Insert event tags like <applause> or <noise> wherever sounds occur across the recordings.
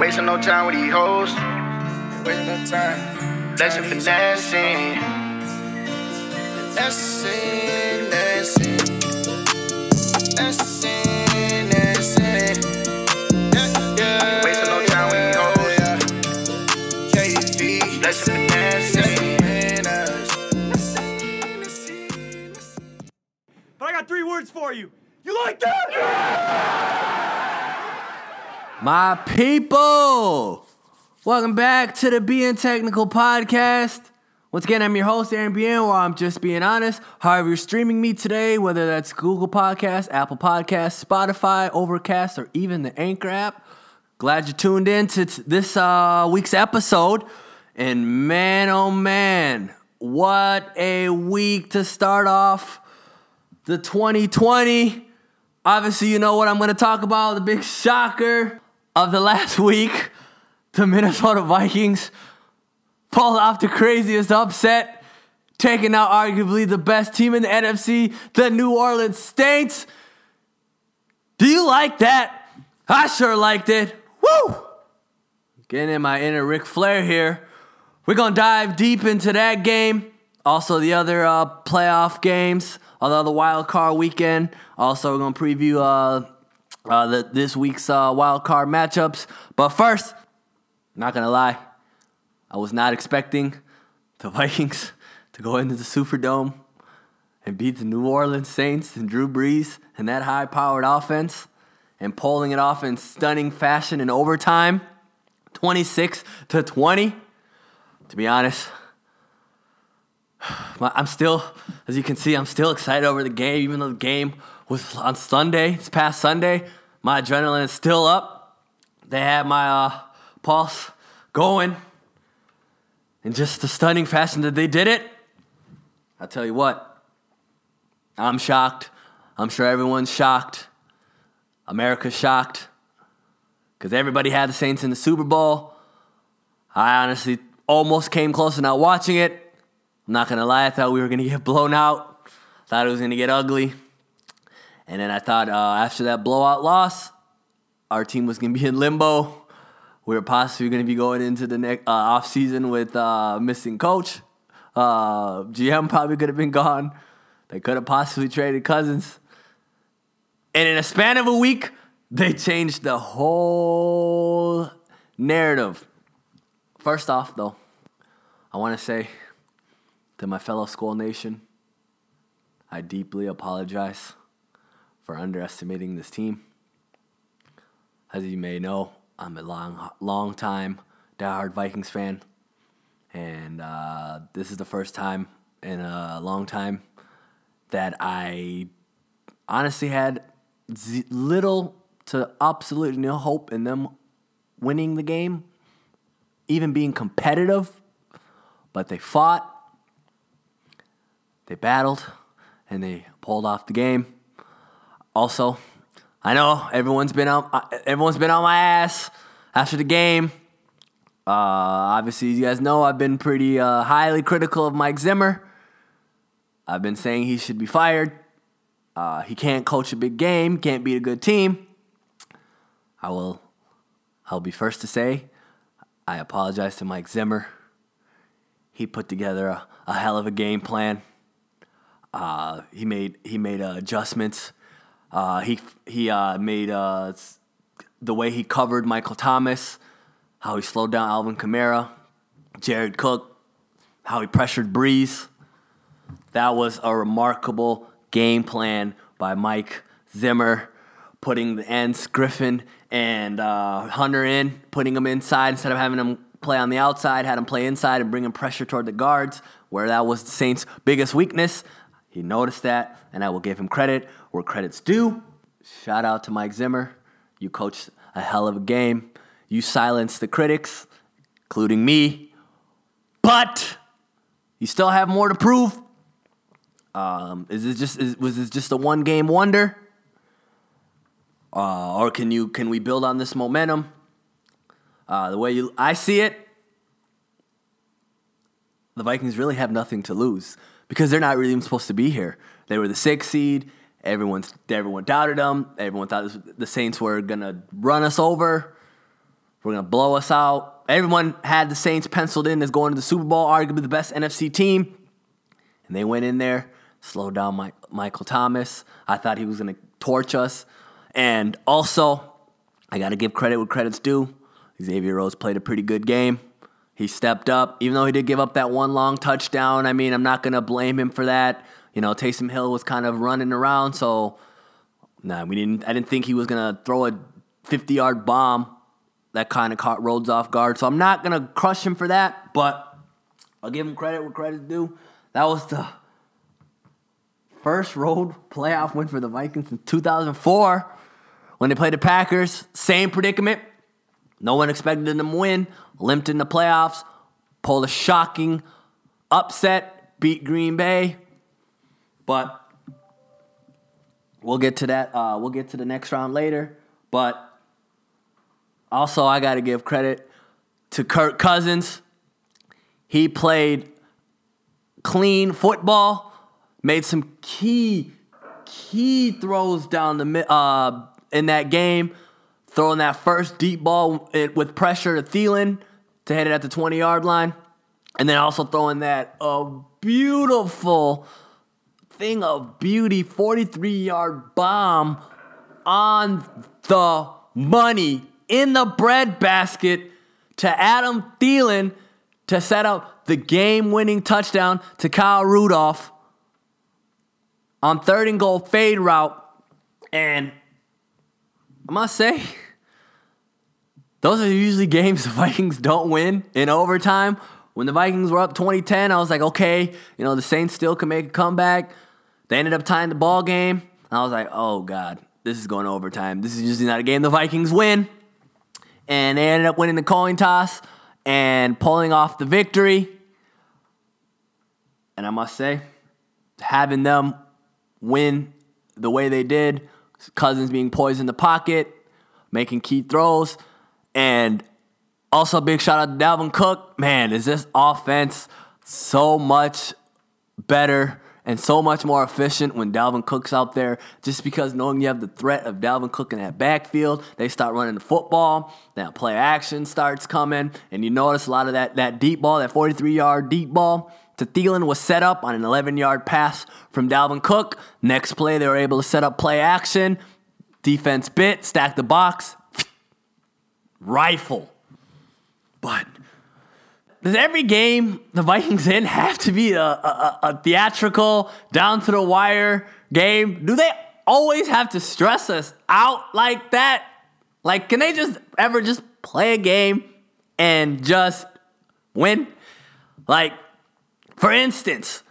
Wasting no time with these hoes. Wasting no time. Blessing finessing. Finessing, finessing. Finessing, finessing. Yeah, yeah. Wasting no time with these hoes. Yeah. KV. Blessing finessing. But I got three words for you. You like that? My people, welcome back to the Being Technical podcast. Once again, I'm your host, Aaron Bien, where I'm just being honest. However, you're streaming me today, whether that's Google Podcasts, Apple Podcasts, Spotify, Overcast, or even the Anchor app. Glad you tuned in to t- this uh, week's episode. And man, oh man, what a week to start off the 2020. Obviously, you know what I'm going to talk about the big shocker of the last <laughs> week. The Minnesota Vikings pulled off the craziest upset, taking out arguably the best team in the NFC, the New Orleans Saints. Do you like that? I sure liked it. Woo! Getting in my inner Ric Flair here. We're going to dive deep into that game. Also, the other uh, playoff games, although the wild card weekend. Also, we're going to preview uh, uh, the, this week's uh, wild card matchups. But first, not to lie, I was not expecting the <laughs> Vikings to go into the Superdome and beat the New Orleans Saints and Drew Brees and that high powered offense and pulling it off in stunning fashion in overtime 26 to 20. To be honest, <sighs> I'm still, as you can see, I'm still excited over the game, even though the game was on Sunday, this past Sunday. My adrenaline is still up. They had my uh, pulse going in just the stunning fashion that they did it. I tell you what, I'm shocked. I'm sure everyone's shocked. America's shocked because everybody had the Saints in the Super Bowl. I honestly almost came close to not watching it. I'm not gonna lie, I thought we were gonna get blown out. Thought it was gonna get ugly. And then I thought uh, after that blowout loss, our team was gonna be in limbo. We were possibly gonna be going into the next uh, off season with uh, missing coach. Uh, GM probably could have been gone. They could have possibly traded Cousins. And in a span of a week, they changed the whole narrative. First off, though, I want to say to my fellow Skull Nation, I deeply apologize for underestimating this team. As you may know, I'm a long, long time diehard Vikings fan, and uh, this is the first time in a long time that I honestly had z- little to absolutely no hope in them winning the game, even being competitive. But they fought, they battled, and they pulled off the game. Also, I know everyone's been on uh, everyone's been on my ass after the game. Uh, obviously, you guys know I've been pretty uh, highly critical of Mike Zimmer. I've been saying he should be fired. Uh, he can't coach a big game, can't beat a good team. I will. I'll be first to say, I apologize to Mike Zimmer. He put together a, a hell of a game plan. Uh, he made he made uh, adjustments. Uh, he he uh, made uh, the way he covered Michael Thomas, how he slowed down Alvin Kamara, Jared Cook, how he pressured Brees. That was a remarkable game plan by Mike Zimmer, putting the ends Griffen and uh, Hunter in, putting them inside instead of having them play on the outside, had them play inside and bringing pressure toward the guards, where that was the Saints' biggest weakness. He noticed that, and I will give him credit where credit's due. Shout out to Mike Zimmer. You coached a hell of a game. You silenced the critics, including me. But you still have more to prove. Um, is this just is, was this just a one game wonder, uh, or can you can we build on this momentum? Uh, the way you I see it, the Vikings really have nothing to lose because they're not really even supposed to be here. They were the sixth seed. Everyone's everyone doubted them. Everyone thought the Saints were gonna run us over. We're gonna blow us out. Everyone had the Saints penciled in as going to the Super Bowl, arguably the best NFC team, and they went in there, slowed down Michael Thomas. I thought he was gonna torch us, and also I got to give credit where credit's due. Xavier Rhodes played a pretty good game. He stepped up, even though he did give up that one long touchdown. I mean, I'm not gonna blame him for that. You know, Taysom Hill was kind of running around, so nah, we didn't. I didn't think he was gonna throw a 50 yard bomb that kind of caught Rhodes off guard. So I'm not gonna crush him for that, but I'll give him credit where credit's due. That was the first road playoff win for the Vikings in 2004 when they played the Packers. Same predicament. No one expected them to win. Limped in the playoffs. Pulled a shocking upset. Beat Green Bay. But we'll get to that. Uh, we'll get to the next round later. But also, I got to give credit to Kirk Cousins. He played clean football, made some key, key throws down the uh, in that game, throwing that first deep ball with pressure to Thielen to hit it at the 20 yard line, and then also throwing that uh, beautiful thing of beauty 43 yard bomb on the money in the bread basket to Adam Thielen to set up the game winning touchdown to Kyle Rudolph on third and goal fade route. And I must say, those are usually <laughs> games the Vikings don't win in overtime. When the Vikings were up 2010, I was like, okay, you know, the Saints still can make a comeback. They ended up tying the ball game. I was like, oh, God, this is going to overtime. This is usually not a game the Vikings win. And they ended up winning the coin toss and pulling off the victory. And I must say, having them win the way they did, Cousins being poised in the pocket, making key throws, and also big shout out to Dalvin Cook. Man, is this offense so much better and so much more efficient when Dalvin Cook's out there just because knowing you have the threat of Dalvin Cook in that backfield, they start running the football, that play action starts coming, and you notice a lot of that, that deep ball, that 43 yard deep ball to Thielen was set up on an 11 yard pass from Dalvin Cook. Next play, they were able to set up play action, defense bit, stack the box, <sniffs> rifle. But does every game the Vikings in <laughs> have to be a, a, a theatrical, down to the wire game? Do they always have to stress us out like that? Like, can they just ever just play a game and just win? Like, for instance,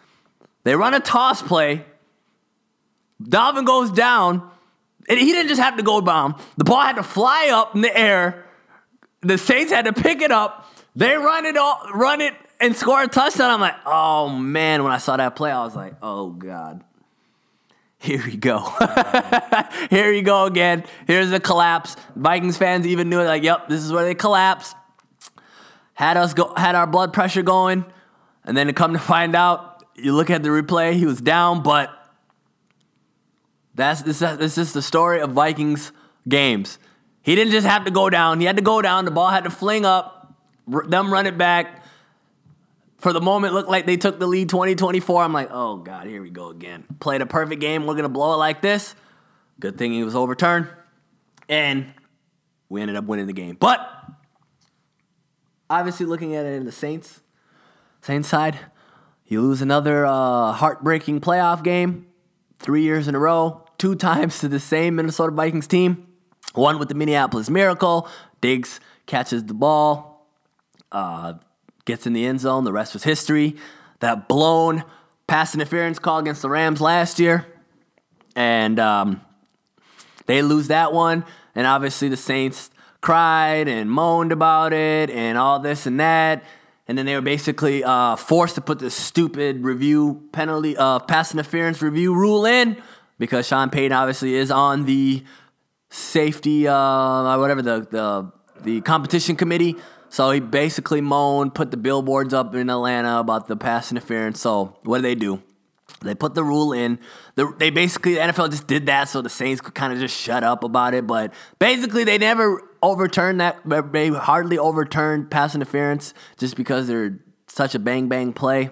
they run a toss play. Dalvin goes down. And he didn't just have to go down. The ball had to fly up in the air. The Saints had to pick it up. They run it all, run it and score a touchdown. I'm like, oh man, when I saw that play, I was like, oh God. Here we go. <laughs> Here we go again. Here's the collapse. Vikings fans even knew it, like, yep, this is where they collapse. Had us go had our blood pressure going. And then to come to find out, you look at the replay, he was down, but that's this, this is the story of Vikings games. He didn't just have to go down. He had to go down. The ball had to fling up, them run it back. For the moment, looked like they took the lead 2024. I'm like, oh God, here we go again. Played a perfect game. We're gonna blow it like this. Good thing he was overturned, and we ended up winning the game. But obviously, looking at it in the Saints, Saints side, you lose another uh, heartbreaking playoff game, three years in a row, two times to the same Minnesota Vikings team. One with the Minneapolis Miracle. Diggs catches the ball, uh, gets in the end zone. The rest was history. That blown pass interference call against the Rams last year. And um, they lose that one. And obviously, the Saints cried and moaned about it and all this and that. And then they were basically uh, forced to put this stupid review penalty, uh, pass interference review rule in because Sean Payton obviously is on the safety, uh, whatever the, the the competition committee. So he basically moaned, put the billboards up in Atlanta about the pass interference. So what do they do? They put the rule in. The, they basically the NFL just did that so the Saints could kind of just shut up about it. But basically, they never overturned that. They hardly overturned pass interference just because they're such a bang bang play.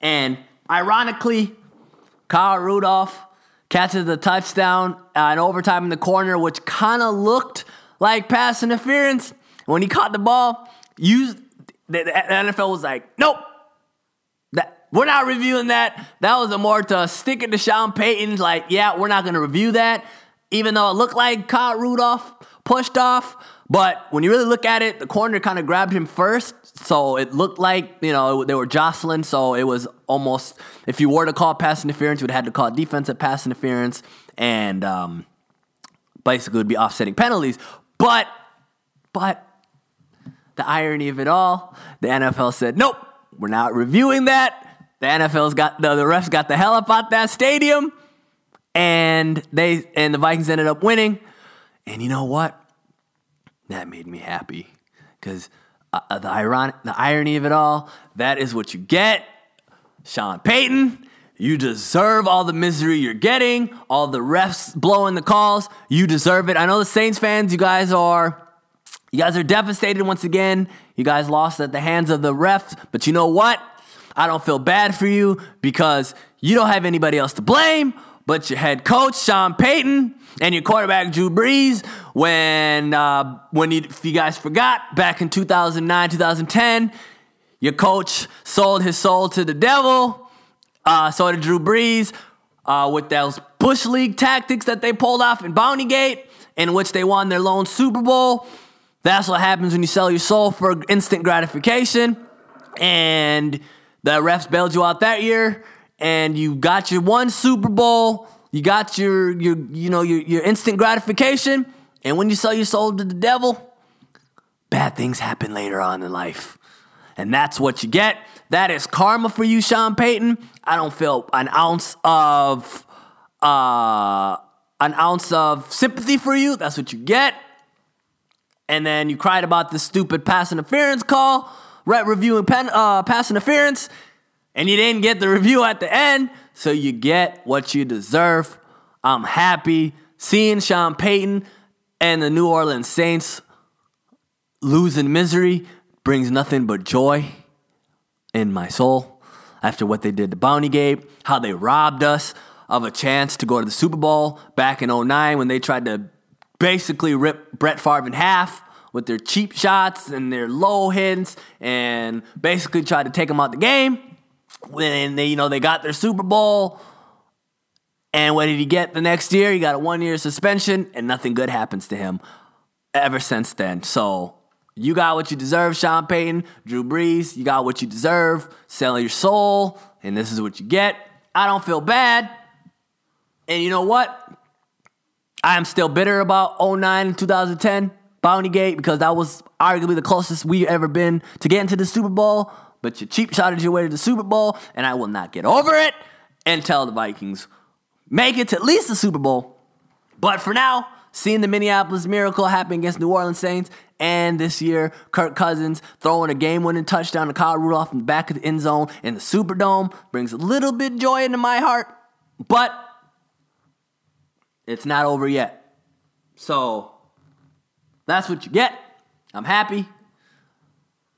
And ironically, Kyle Rudolph catches the touchdown in overtime in the corner, which kind of looked like pass interference. When he caught the ball, used the, the NFL was like, nope. That, we're not reviewing that. That was a more to stick it to Sean Payton's like, yeah, we're not going to review that. Even though it looked like Kyle Rudolph pushed off. But when you really look at it, the corner kind of grabbed him first. So it looked like, you know, they were jostling. So it was almost, if you were to call pass interference, you would have had to call defensive pass interference. And um, basically would be offsetting penalties. But, but the irony of it all, the NFL said, nope, we're not reviewing that. The NFL's got the, the refs got the hell up out that stadium, and they and the Vikings ended up winning. And you know what? That made me happy because uh, the ironic, the irony of it all, that is what you get, Sean Payton. You deserve all the misery you're getting, all the refs blowing the calls. You deserve it. I know the Saints fans, you guys are you guys are devastated once again. You guys lost at the hands of the refs, but you know what? I don't feel bad for you because you don't have anybody else to blame but your head coach Sean Payton and your quarterback Drew Brees. When uh, when you, if you guys forgot back in 2009 2010, your coach sold his soul to the devil. Uh, so did Drew Brees uh, with those Bush League tactics that they pulled off in Bounty Gate, in which they won their lone Super Bowl. That's what happens when you sell your soul for instant gratification. And the refs bailed you out that year, and you got your one Super Bowl. You got your your you know your, your instant gratification. And when you sell your soul to the devil, bad things happen later on in life. And that's what you get. That is karma for you, Sean Payton. I don't feel an ounce of uh an ounce of sympathy for you. That's what you get and then you cried about the stupid pass interference call, right? Reviewing pen, uh, pass interference, and you didn't get the review at the end, so you get what you deserve. I'm happy seeing Sean Payton and the New Orleans Saints losing misery brings nothing but joy in my soul after what they did to Bounty Gate, how they robbed us of a chance to go to the Super Bowl back in 09 when they tried to basically rip Brett Favre in half with their cheap shots and their low hits and basically tried to take him out the game. When they, you know, they got their Super Bowl. And what did he get the next year? He got a one year suspension, and nothing good happens to him ever since then. So you got what you deserve, Sean Payton, Drew Brees. You got what you deserve. Sell your soul, and this is what you get. I don't feel bad. And you know what? I am still bitter about 09 and 2010 Bounty Gate because that was arguably the closest we've ever been to getting to the Super Bowl. But you cheap shotted your way to the Super Bowl, and I will not get over it until the Vikings make it to at least the Super Bowl. But for now, seeing the Minneapolis Miracle happen against New Orleans Saints, and this year, Kirk Cousins throwing a game-winning touchdown to Kyle Rudolph in the back of the end zone in the Superdome brings a little bit joy into my heart. But it's not over yet. So that's what you get. I'm happy.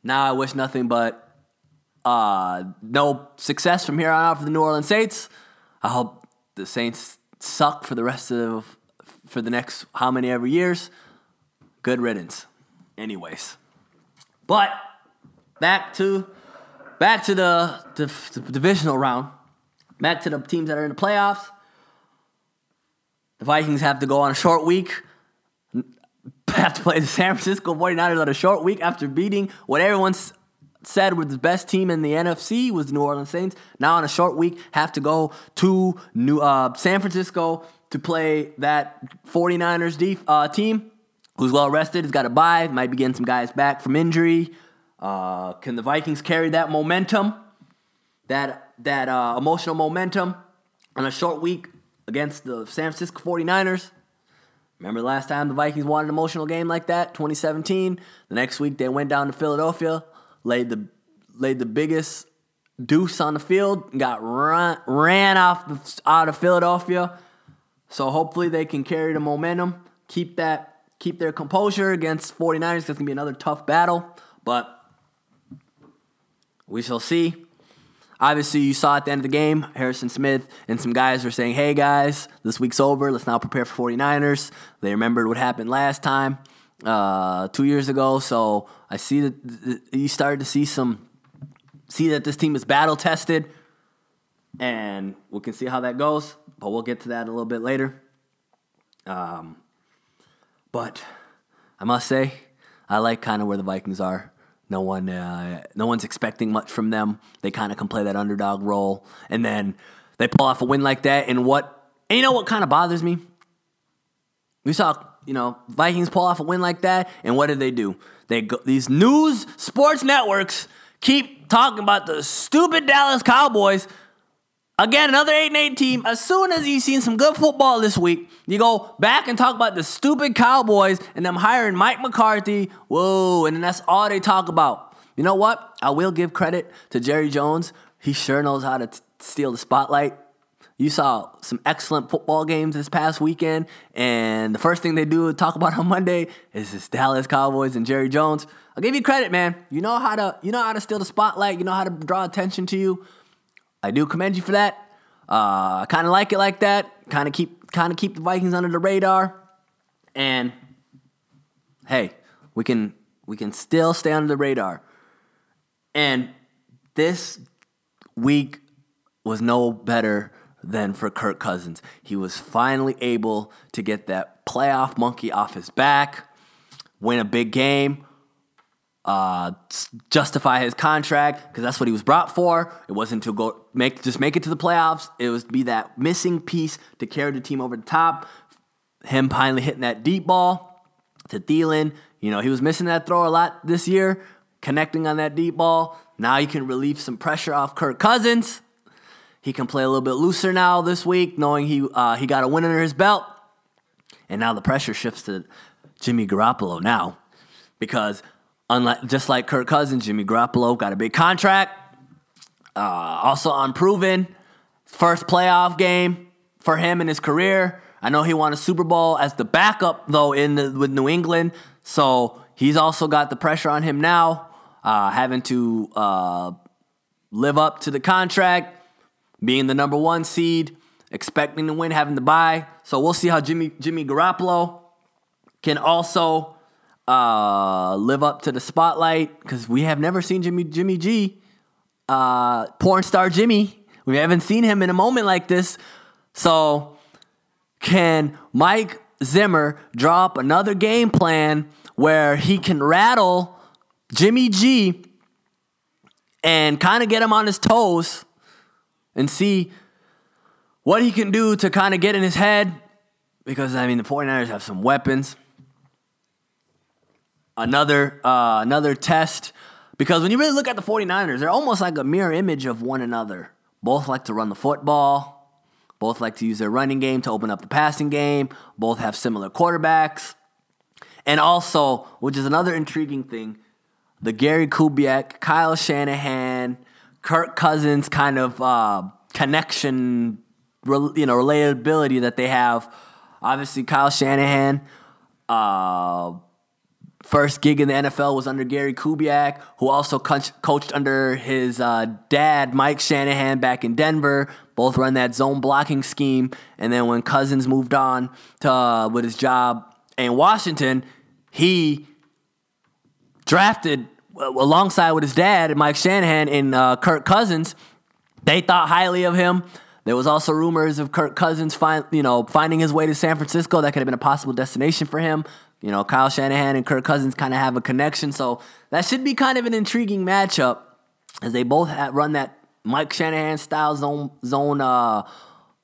Now I wish nothing but uh, no success from here on out for the New Orleans Saints. I hope the Saints suck for the rest of for the next how many ever years. Good riddance. Anyways, but back to back to the, the, the divisional round. Back to the teams that are in the playoffs. The Vikings have to go on a short week. Have to play the San Francisco 49ers on a short week after beating what everyone said was the best team in the NFC was the New Orleans Saints. Now on a short week, have to go to New uh, San Francisco to play that 49ers def- uh, team who's well rested, has got a bye, might be getting some guys back from injury. Uh, can the Vikings carry that momentum, that that uh, emotional momentum on a short week against the San Francisco 49ers? Remember the last time the Vikings won an emotional game like that, 2017? The next week they went down to Philadelphia, laid the laid the biggest deuce on the field, got run, ran off the, out of Philadelphia. So hopefully they can carry the momentum, keep that keep their composure against 49ers. That's going to be another tough battle, but we shall see. Obviously, you saw at the end of the game, Harrison Smith and some guys were saying, hey guys, this week's over. Let's now prepare for 49ers. They remembered what happened last time, uh, two years ago. So I see that you started to see some, see that this team is battle tested, and we can see how that goes. But we'll get to that a little bit later. Um, but I must say, I like kind of where the Vikings are. No one, uh, no one's expecting much from them. They kind of can play that underdog role, and then they pull off a win like that. And what, and you know what kind of bothers me? We saw, you know, Vikings pull off a win like that, and what did they do? They go, these news sports networks keep talking about the stupid Dallas Cowboys Again, another 8 and 8 team. As soon as you've seen some good football this week, you go back and talk about the stupid Cowboys and them hiring Mike McCarthy. Whoa, and that's all they talk about. You know what? I will give credit to Jerry Jones. He sure knows how to t- steal the spotlight. You saw some excellent football games this past weekend, and the first thing they do talk about on Monday is this Dallas Cowboys and Jerry Jones. I'll give you credit, man. You know how to you know how to steal the spotlight. You know how to draw attention to you. I do commend you for that. Uh, I kind of like it like that. Kind of keep kind of keep the Vikings under the radar. And hey, we can we can still stay under the radar. And this week was no better than for Kirk Cousins. He was finally able to get that playoff monkey off his back, win a big game, uh, justify his contract because that's what he was brought for. It wasn't to go make just make it to the playoffs. It was to be that missing piece to carry the team over the top. Him finally hitting that deep ball to Thielen. You know he was missing that throw a lot this year, connecting on that deep ball. Now you can relieve some pressure off Kirk Cousins. He can play a little bit looser now this week, knowing he uh, he got a win under his belt, and now the pressure shifts to Jimmy Garoppolo now because Unlike just like Kirk Cousins, Jimmy Garoppolo got a big contract. Uh, also unproven. First playoff game for him in his career. I know he won a Super Bowl as the backup though in the, with New England, so he's also got the pressure on him now, uh, having to uh, live up to the contract, being the number one seed, expecting to win, having to buy. So we'll see how Jimmy Jimmy Garoppolo can also uh, live up to the spotlight because we have never seen Jimmy Jimmy G, uh, porn star Jimmy. We haven't seen him in a moment like this. So, can Mike Zimmer drop another game plan where he can rattle Jimmy G and kind of get him on his toes and see what he can do to kind of get in his head? Because, I mean, the 49ers have some weapons another uh, another test because when you really look at the 49ers, they're almost like a mirror image of one another. Both like to run the football, both like to use their running game to open up the passing game, both have similar quarterbacks. And also, which is another intriguing thing, the Gary Kubiak, Kyle Shanahan, Kirk Cousins kind of uh, connection, you know, relatability that they have. Obviously, Kyle Shanahan, uh, First gig in the NFL was under Gary Kubiak, who also coached under his uh, dad, Mike Shanahan, back in Denver. Both run that zone blocking scheme. And then when Cousins moved on to uh, with his job in Washington, he drafted uh, alongside with his dad, Mike Shanahan, and uh, Kirk Cousins. They thought highly of him. There was also rumors of Kirk Cousins find, you know, finding his way to San Francisco. That could have been a possible destination for him. You know, Kyle Shanahan and Kirk Cousins kind of have a connection, so that should be kind of an intriguing matchup as they both run that Mike Shanahan style zone zone uh,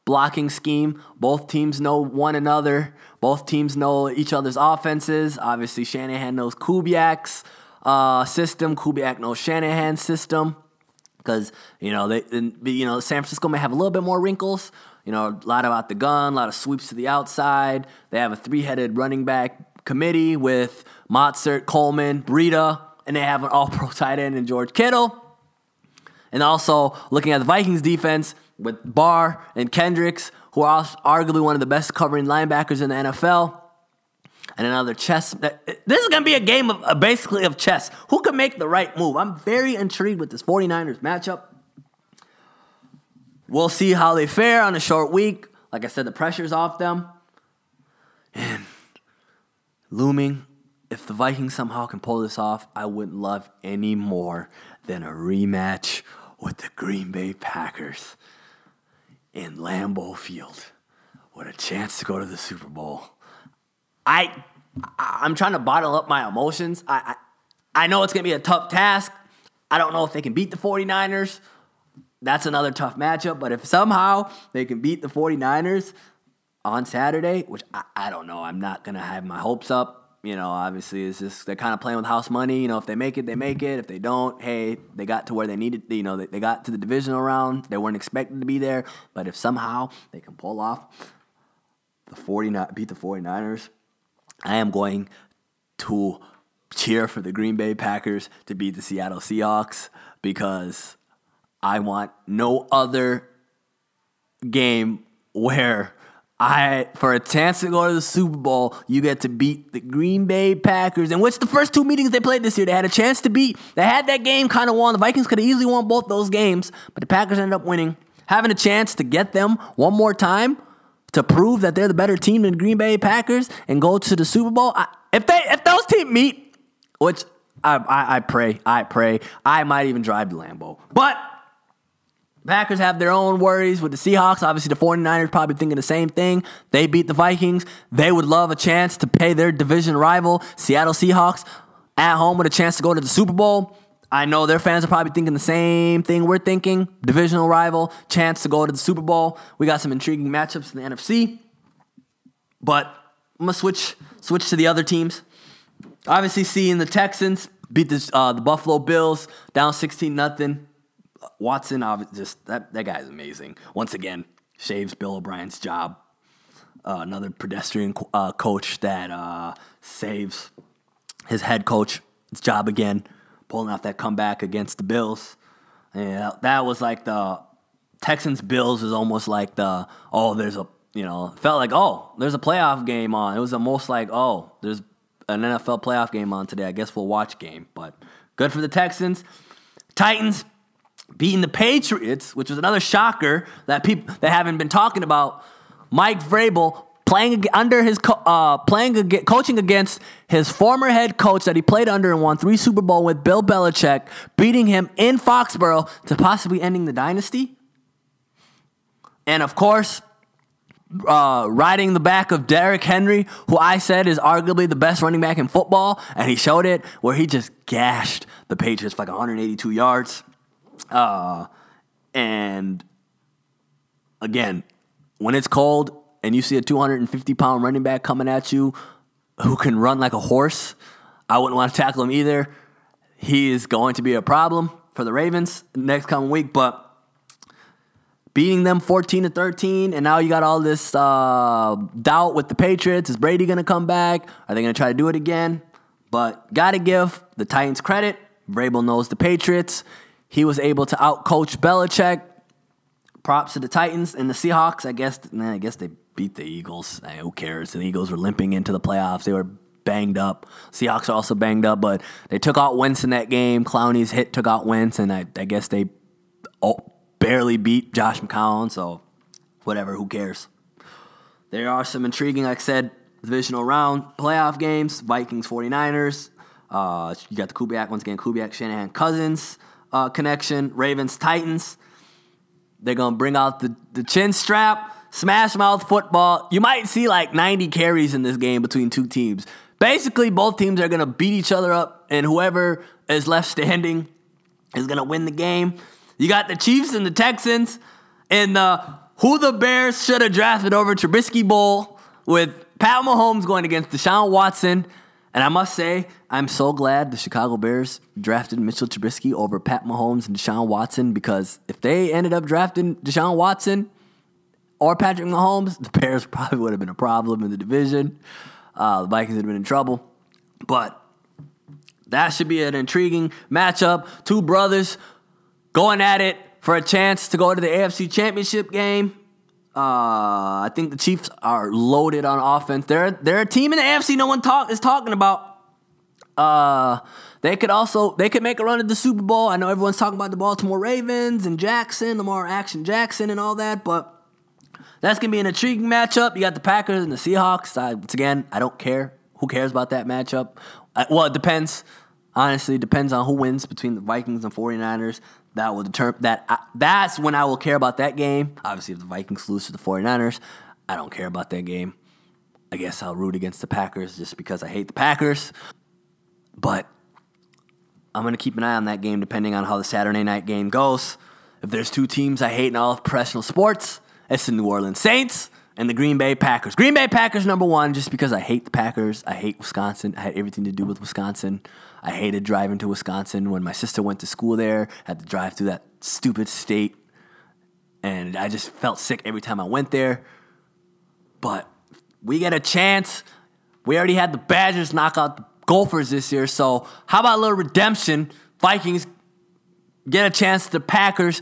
blocking scheme. Both teams know one another. Both teams know each other's offenses. Obviously, Shanahan knows Kubiak's uh, system. Kubiak knows Shanahan's system because you know they you know San Francisco may have a little bit more wrinkles. You know, a lot about the gun, a lot of sweeps to the outside. They have a three-headed running back committee with Mostert, Coleman, Breida, and they have an <laughs> all pro tight end in George Kittle. And also looking at the Vikings defense with Barr and Kendricks, who are arguably one of the best covering linebackers in the NFL. and another chess. This is going to be a game of uh, basically of chess. Who can make the right move? I'm very intrigued with this 49ers matchup. We'll see how they fare on a short week. Like I said, the pressure's off them. And looming, if the Vikings somehow can pull this off, I wouldn't love any more than a rematch with the Green Bay Packers in Lambeau Field with a chance to go to the Super Bowl. I I'm trying to bottle up my emotions. I I, I know it's going to be a tough task. I don't know if they can beat the 49ers. That's another tough matchup, but if somehow they can beat the 49ers on Saturday, which I, I don't know, I'm not going to have my hopes up. You know, obviously, it's just they're kind of playing with house money. You know, if they make it, they make it. If they don't, hey, they got to where they needed. You know, they, they got to the divisional round. They weren't expected to be there, but if somehow they can pull off the 49 beat the 49ers, I am going to cheer for the Green Bay Packers to beat the Seattle Seahawks because I want no other game where I for a chance to go to the Super Bowl, you get to beat the Green Bay Packers. And which the first two meetings they played this year, they had a chance to beat. They had that game kind of won. The Vikings could have easily won both those games, but the Packers ended up winning, having a chance to get them one more time to prove that they're the better team than Green Bay Packers and go to the Super Bowl. I, if they if those teams meet, which I, I, I pray, I pray, I might even drive to Lambeau, but. Packers have their own worries with the Seahawks. Obviously, the 49ers probably thinking the same thing. They beat the Vikings. They would love a chance to pay their division rival, Seattle Seahawks, at home with a chance to go to the Super Bowl. I know their fans are probably thinking the same thing we're thinking. Divisional rival, chance to go to the Super Bowl. We got some intriguing matchups in the NFC. But I'm gonna switch switch to the other teams. Obviously, seeing the Texans beat the, uh, the Buffalo Bills down 16 nothing. Watson, just that that guy's amazing. Once again, shaves Bill O'Brien's job. Uh, another pedestrian uh, coach that uh, saves his head coach's job again, pulling off that comeback against the Bills. And that was like the Texans Bills is almost like the oh there's a you know felt like oh there's a playoff game on. It was almost like oh there's an NFL playoff game on today. I guess we'll watch game, but good for the Texans. Titans beating the Patriots, which was another shocker that people that haven't been talking about. Mike Vrabel playing under his uh, playing coaching against his former head coach that he played under and won three Super Bowl with Bill Belichick, beating him in Foxborough to possibly ending the dynasty. And of course, uh, riding the back of Derrick Henry, who I said is arguably the best running back in football, and he showed it where he just gashed the Patriots for like 182 yards. Uh, and again, when it's cold and you see a 250 pound running back coming at you who can run like a horse, I wouldn't want to tackle him either. He is going to be a problem for the Ravens next coming week, but beating them 14 to 13, and now you got all this uh, doubt with the Patriots. Is Brady going to come back? Are they going to try to do it again? But got to give the Titans credit. Vrabel knows the Patriots. He was able to outcoach Belichick. Props to the Titans and the Seahawks. I guess, I guess they beat the Eagles. Hey, who cares? The Eagles were limping into the playoffs. They were banged up. Seahawks are also banged up, but they took out Wentz in that game. Clowney's hit took out Wentz, and I, I guess they oh, barely beat Josh McCown. So whatever, who cares? There are some intriguing, like I said, divisional round playoff games. Vikings 49ers. Uh, you got the Kubiak once again. Kubiak Shanahan Cousins uh, connection. Ravens Titans. They're gonna bring out the, the chin strap, smash mouth football. You might see like 90 carries in this game between two teams. Basically, both teams are gonna beat each other up, and whoever is left standing is gonna win the game. You got the Chiefs and the Texans, and the who the Bears should have drafted over Trubisky Bowl with Pat Mahomes going against Deshaun Watson and I must say, I'm so glad the Chicago Bears drafted Mitchell Trubisky over Pat Mahomes and Deshaun Watson because if they ended up drafting Deshaun Watson or Patrick Mahomes, the Bears <laughs> probably would have been a problem in the division. Uh, the Vikings would have been in trouble. But that should be an intriguing matchup. Two brothers going at it for a chance to go to the AFC Championship game. Uh, I think the Chiefs are loaded on offense. They're they're a team in the AFC no one talk is talking about. Uh, they could also they could make a run at the Super Bowl. I know everyone's talking about the Baltimore Ravens and Jackson, Lamar Action Jackson, and all that, but that's gonna be an intriguing matchup. You got the Packers and the Seahawks. I, once again, I don't care. Who cares about that matchup? I, well, it depends. Honestly, it depends on who wins between the Vikings and 49ers. That will determine that. I, that's when I will care about that game. Obviously, if the Vikings lose to the 49ers, I don't care about that game. I guess I'll root against the Packers just because I hate the Packers. But I'm going to keep an eye on that game depending on how the Saturday night game goes. If there's two teams I hate in all of professional sports, it's the New Orleans Saints and the Green Bay Packers. Green Bay Packers number one, just because I hate the Packers. I hate Wisconsin. I had everything to do with Wisconsin. I hated driving to Wisconsin when my sister went to school there. had to drive through that stupid state, and I just felt sick every time I went there. But we get a chance. We already had the Badgers knock out the Gophers this year, so how about a little redemption? Vikings get a chance to the Packers.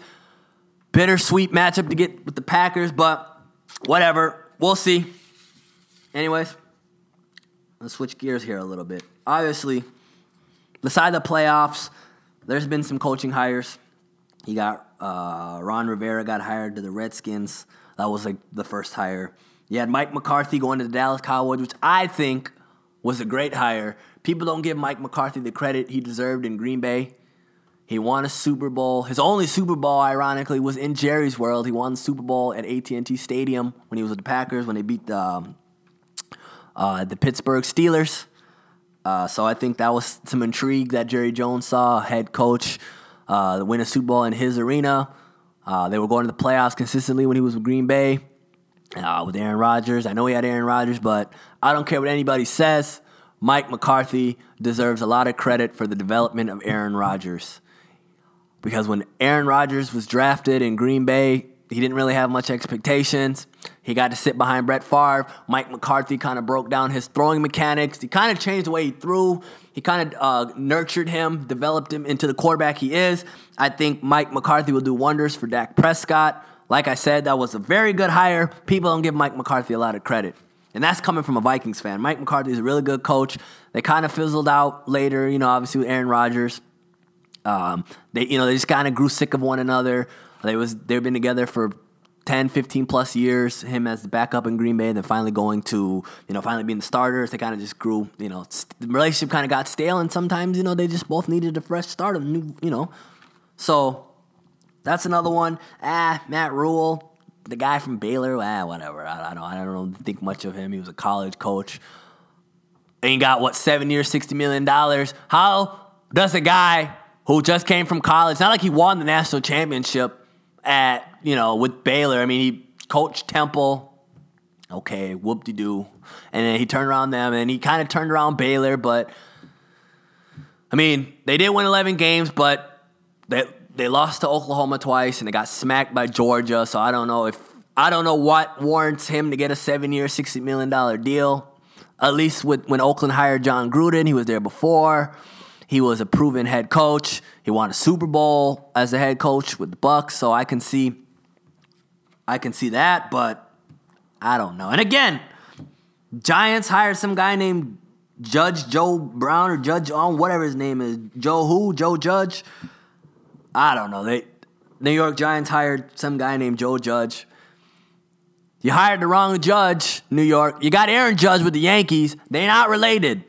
Bittersweet matchup to get with the Packers, but whatever. We'll see. Anyways, let's switch gears here a little bit. Obviously, beside the playoffs, there's been some coaching hires. You got uh, Ron Rivera got hired to the Redskins. That was like the first hire. You had Mike McCarthy going to the Dallas Cowboys, which I think was a great hire. People don't give Mike McCarthy the credit he deserved in Green Bay. He won a Super Bowl. His only Super Bowl, ironically, was in Jerry's World. He won the Super Bowl at AT&T Stadium when he was with the Packers when they beat the um, uh, the Pittsburgh Steelers. Uh, so I think that was some intrigue that Jerry Jones saw, head coach, uh, win a Super Bowl in his arena. Uh, they were going to the playoffs consistently when he was with Green Bay uh, with Aaron Rodgers. I know he had Aaron Rodgers, but I don't care what anybody says. Mike McCarthy deserves a lot of credit for the development of Aaron Rodgers. Because when Aaron Rodgers was drafted in Green Bay, he didn't really have much expectations. He got to sit behind Brett Favre. Mike McCarthy kind of broke down his throwing mechanics. He kind of changed the way he threw. He kind of uh, nurtured him, developed him into the quarterback he is. I think Mike McCarthy will do wonders for Dak Prescott. Like I said, that was a very good hire. People don't give Mike McCarthy a lot of credit. And that's coming from a Vikings fan. Mike McCarthy is a really good coach. They kind of fizzled out later, you know, obviously with Aaron Rodgers. Um, they, you know, they just kind of grew sick of one another. They was they've been together for 10, 15 plus years. Him as the backup in Green Bay, and then finally going to you know finally being the starters. They kind of just grew. You know, the relationship kind of got stale, and sometimes you know they just both needed a fresh start of new. You know, so that's another one. Ah, Matt Rhule, the guy from Baylor. Ah, whatever. I, I don't. I don't think much of him. He was a college coach. He got what seven years, sixty million dollars. How does a guy who just came from college, not like he won the national championship at, you know, with Baylor. I mean, he coached Temple. Okay, whoop de doo. And then he turned around them and he kind of turned around Baylor, but I mean, they did win 11 games, but they they lost to Oklahoma twice and they got smacked by Georgia. So I don't know if I don't know what warrants him to get a seven year, $60 million deal. At least with, when Oakland hired Jon Gruden, he was there before. He was a proven head coach. He won a Super Bowl as a head coach with the Bucs, so I can see I can see that, but I don't know. And again, Giants hired some guy named Judge Joe Brown or Judge on whatever his name is. Joe who? Joe Judge? I don't know. They New York Giants hired some guy named Joe Judge. You hired the wrong judge, New York. You got Aaron Judge with the Yankees. They're not related.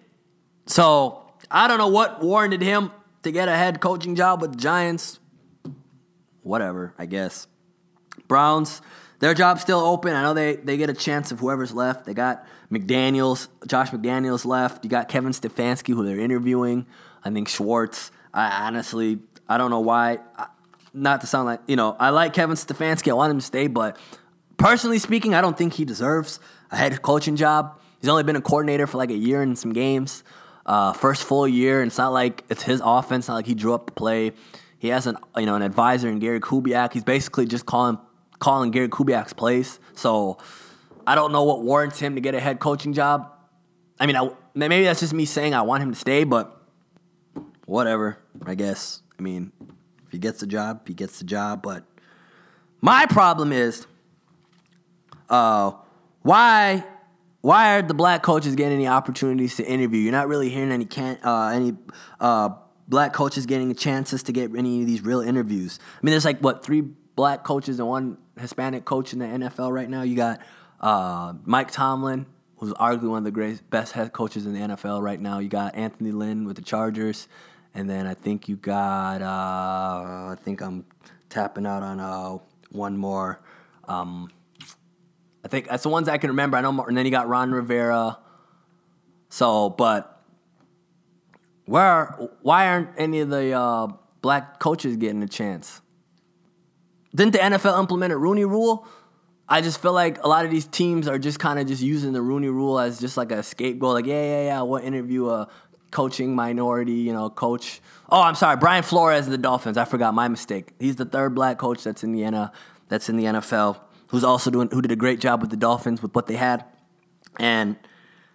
So I don't know what warranted him to get a head coaching job with the Giants. Whatever, I guess. Browns, their job's still open. I know they, they get a chance of whoever's left. They got McDaniels, Josh McDaniels left. You got Kevin Stefanski, who they're interviewing. I think Schwartz. I honestly, I don't know why. Not to sound like, you know, I like Kevin Stefanski. I want him to stay, but personally speaking, I don't think he deserves a head coaching job. He's only been a coordinator for like a year and some games. Uh, first full year, and it's not like it's his offense. Not like he drew up the play. He has an you know an advisor in Gary Kubiak. He's basically just calling calling Gary Kubiak's plays. So I don't know what warrants him to get a head coaching job. I mean, I, maybe that's just me saying I want him to stay, but whatever. I guess. I mean, if he gets the job, he gets the job. But my problem is uh, why why are the black coaches getting any opportunities to interview? You're not really hearing any can uh, any uh, black coaches getting chances to get any of these real interviews. I mean, there's like what three black coaches and one Hispanic coach in the NFL right now. You got uh, Mike Tomlin, who's arguably one of the great best head coaches in the NFL right now. You got Anthony Lynn with the Chargers, and then I think you got uh, I think I'm tapping out on uh, one more. Um, I think that's the ones I can remember. I know, and then you got Ron Rivera. So, but where why aren't any of the uh, black coaches getting a chance? Didn't the NFL implement a Rooney Rule? I just feel like a lot of these teams are just kind of just using the Rooney Rule as just like a scapegoat. Like, yeah, yeah, yeah, we'll interview a coaching minority, you know, coach. Oh, I'm sorry, Brian Flores of the Dolphins. I forgot my mistake. He's the third black coach that's in the that's in the NFL, who's also doing who did a great job with the Dolphins with what they had. And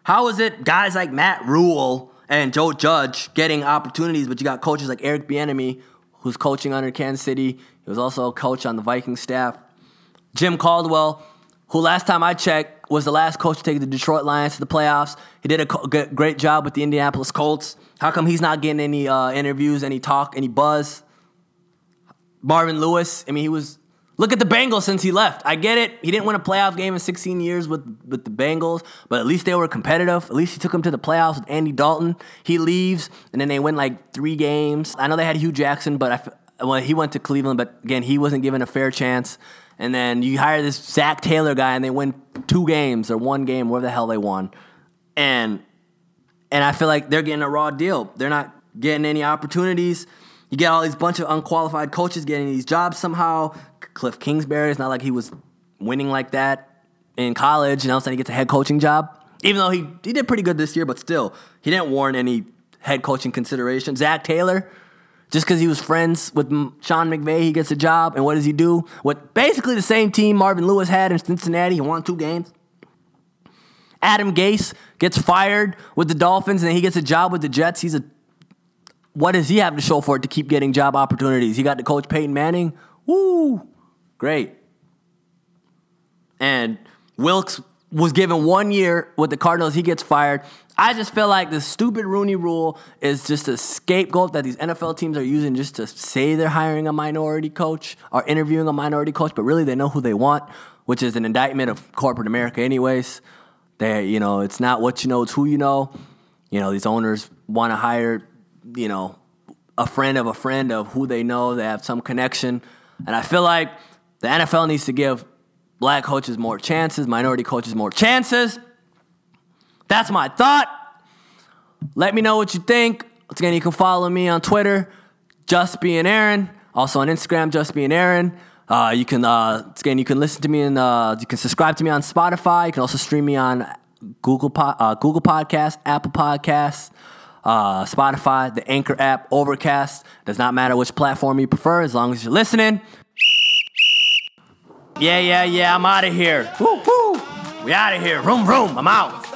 how is it guys like Matt Rhule and Joe Judge getting opportunities, but you got coaches like Eric Bieniemy, who's coaching under Kansas City. He was also a coach on the Viking staff. Jim Caldwell, who last time I checked was the last coach to take the Detroit Lions to the playoffs. He did a co- great job with the Indianapolis Colts. How come he's not getting any uh, interviews, any talk, any buzz? Marvin Lewis, I mean, he was. Look at the Bengals since he left. I get it. He didn't win a playoff game in 16 years with, with the Bengals, but at least they were competitive. At least he took them to the playoffs with Andy Dalton. He leaves, and then they win like three games. I know they had Hue Jackson, but I, well, he went to Cleveland, but again, he wasn't given a fair chance. And then you hire this Zac Taylor guy, and they win two games or one game, whatever the hell they won. And and I feel like they're getting a raw deal. They're not getting any opportunities. You get all these bunch of unqualified coaches getting these jobs somehow. Cliff Kingsbury, it's not like he was winning like that in college, and all of a sudden he gets a head coaching job. Even though he, he did pretty good this year, but still, he didn't warrant any head coaching consideration. Zac Taylor, just because he was friends with Sean McVay, he gets a job. And what does he do? What basically the same team Marvin Lewis had in Cincinnati. He won two games. Adam Gase gets fired with the Dolphins, and then he gets a job with the Jets. He's a what does he have to show for it to keep getting job opportunities? He got to coach Peyton Manning. Woo, great. And Wilks was given one year with the Cardinals. He gets fired. I just feel like the stupid Rooney rule is just a scapegoat that these NFL teams are using just to say they're hiring a minority coach or interviewing a minority coach, but really they know who they want, which is an indictment of corporate America, anyways. They, you know, it's not what you know, it's who you know. You know, these owners want to hire, you know, a friend of a friend of who they know. They have some connection, and I feel like the NFL needs to give black coaches more chances, minority coaches more chances. That's my thought. Let me know what you think. Once again, you can follow me on Twitter, Just Being Aaron. Also on Instagram, Just Being Aaron. Uh, you can uh, again, you can listen to me and uh, you can subscribe to me on Spotify. You can also stream me on Google po- uh, Google Podcasts, Apple Podcasts, uh, Spotify, the Anchor app, Overcast. Does not matter which platform you prefer, as long as you're listening. Yeah, yeah, yeah. I'm out of here. Woo, woo. We out of here. Room, room. I'm out.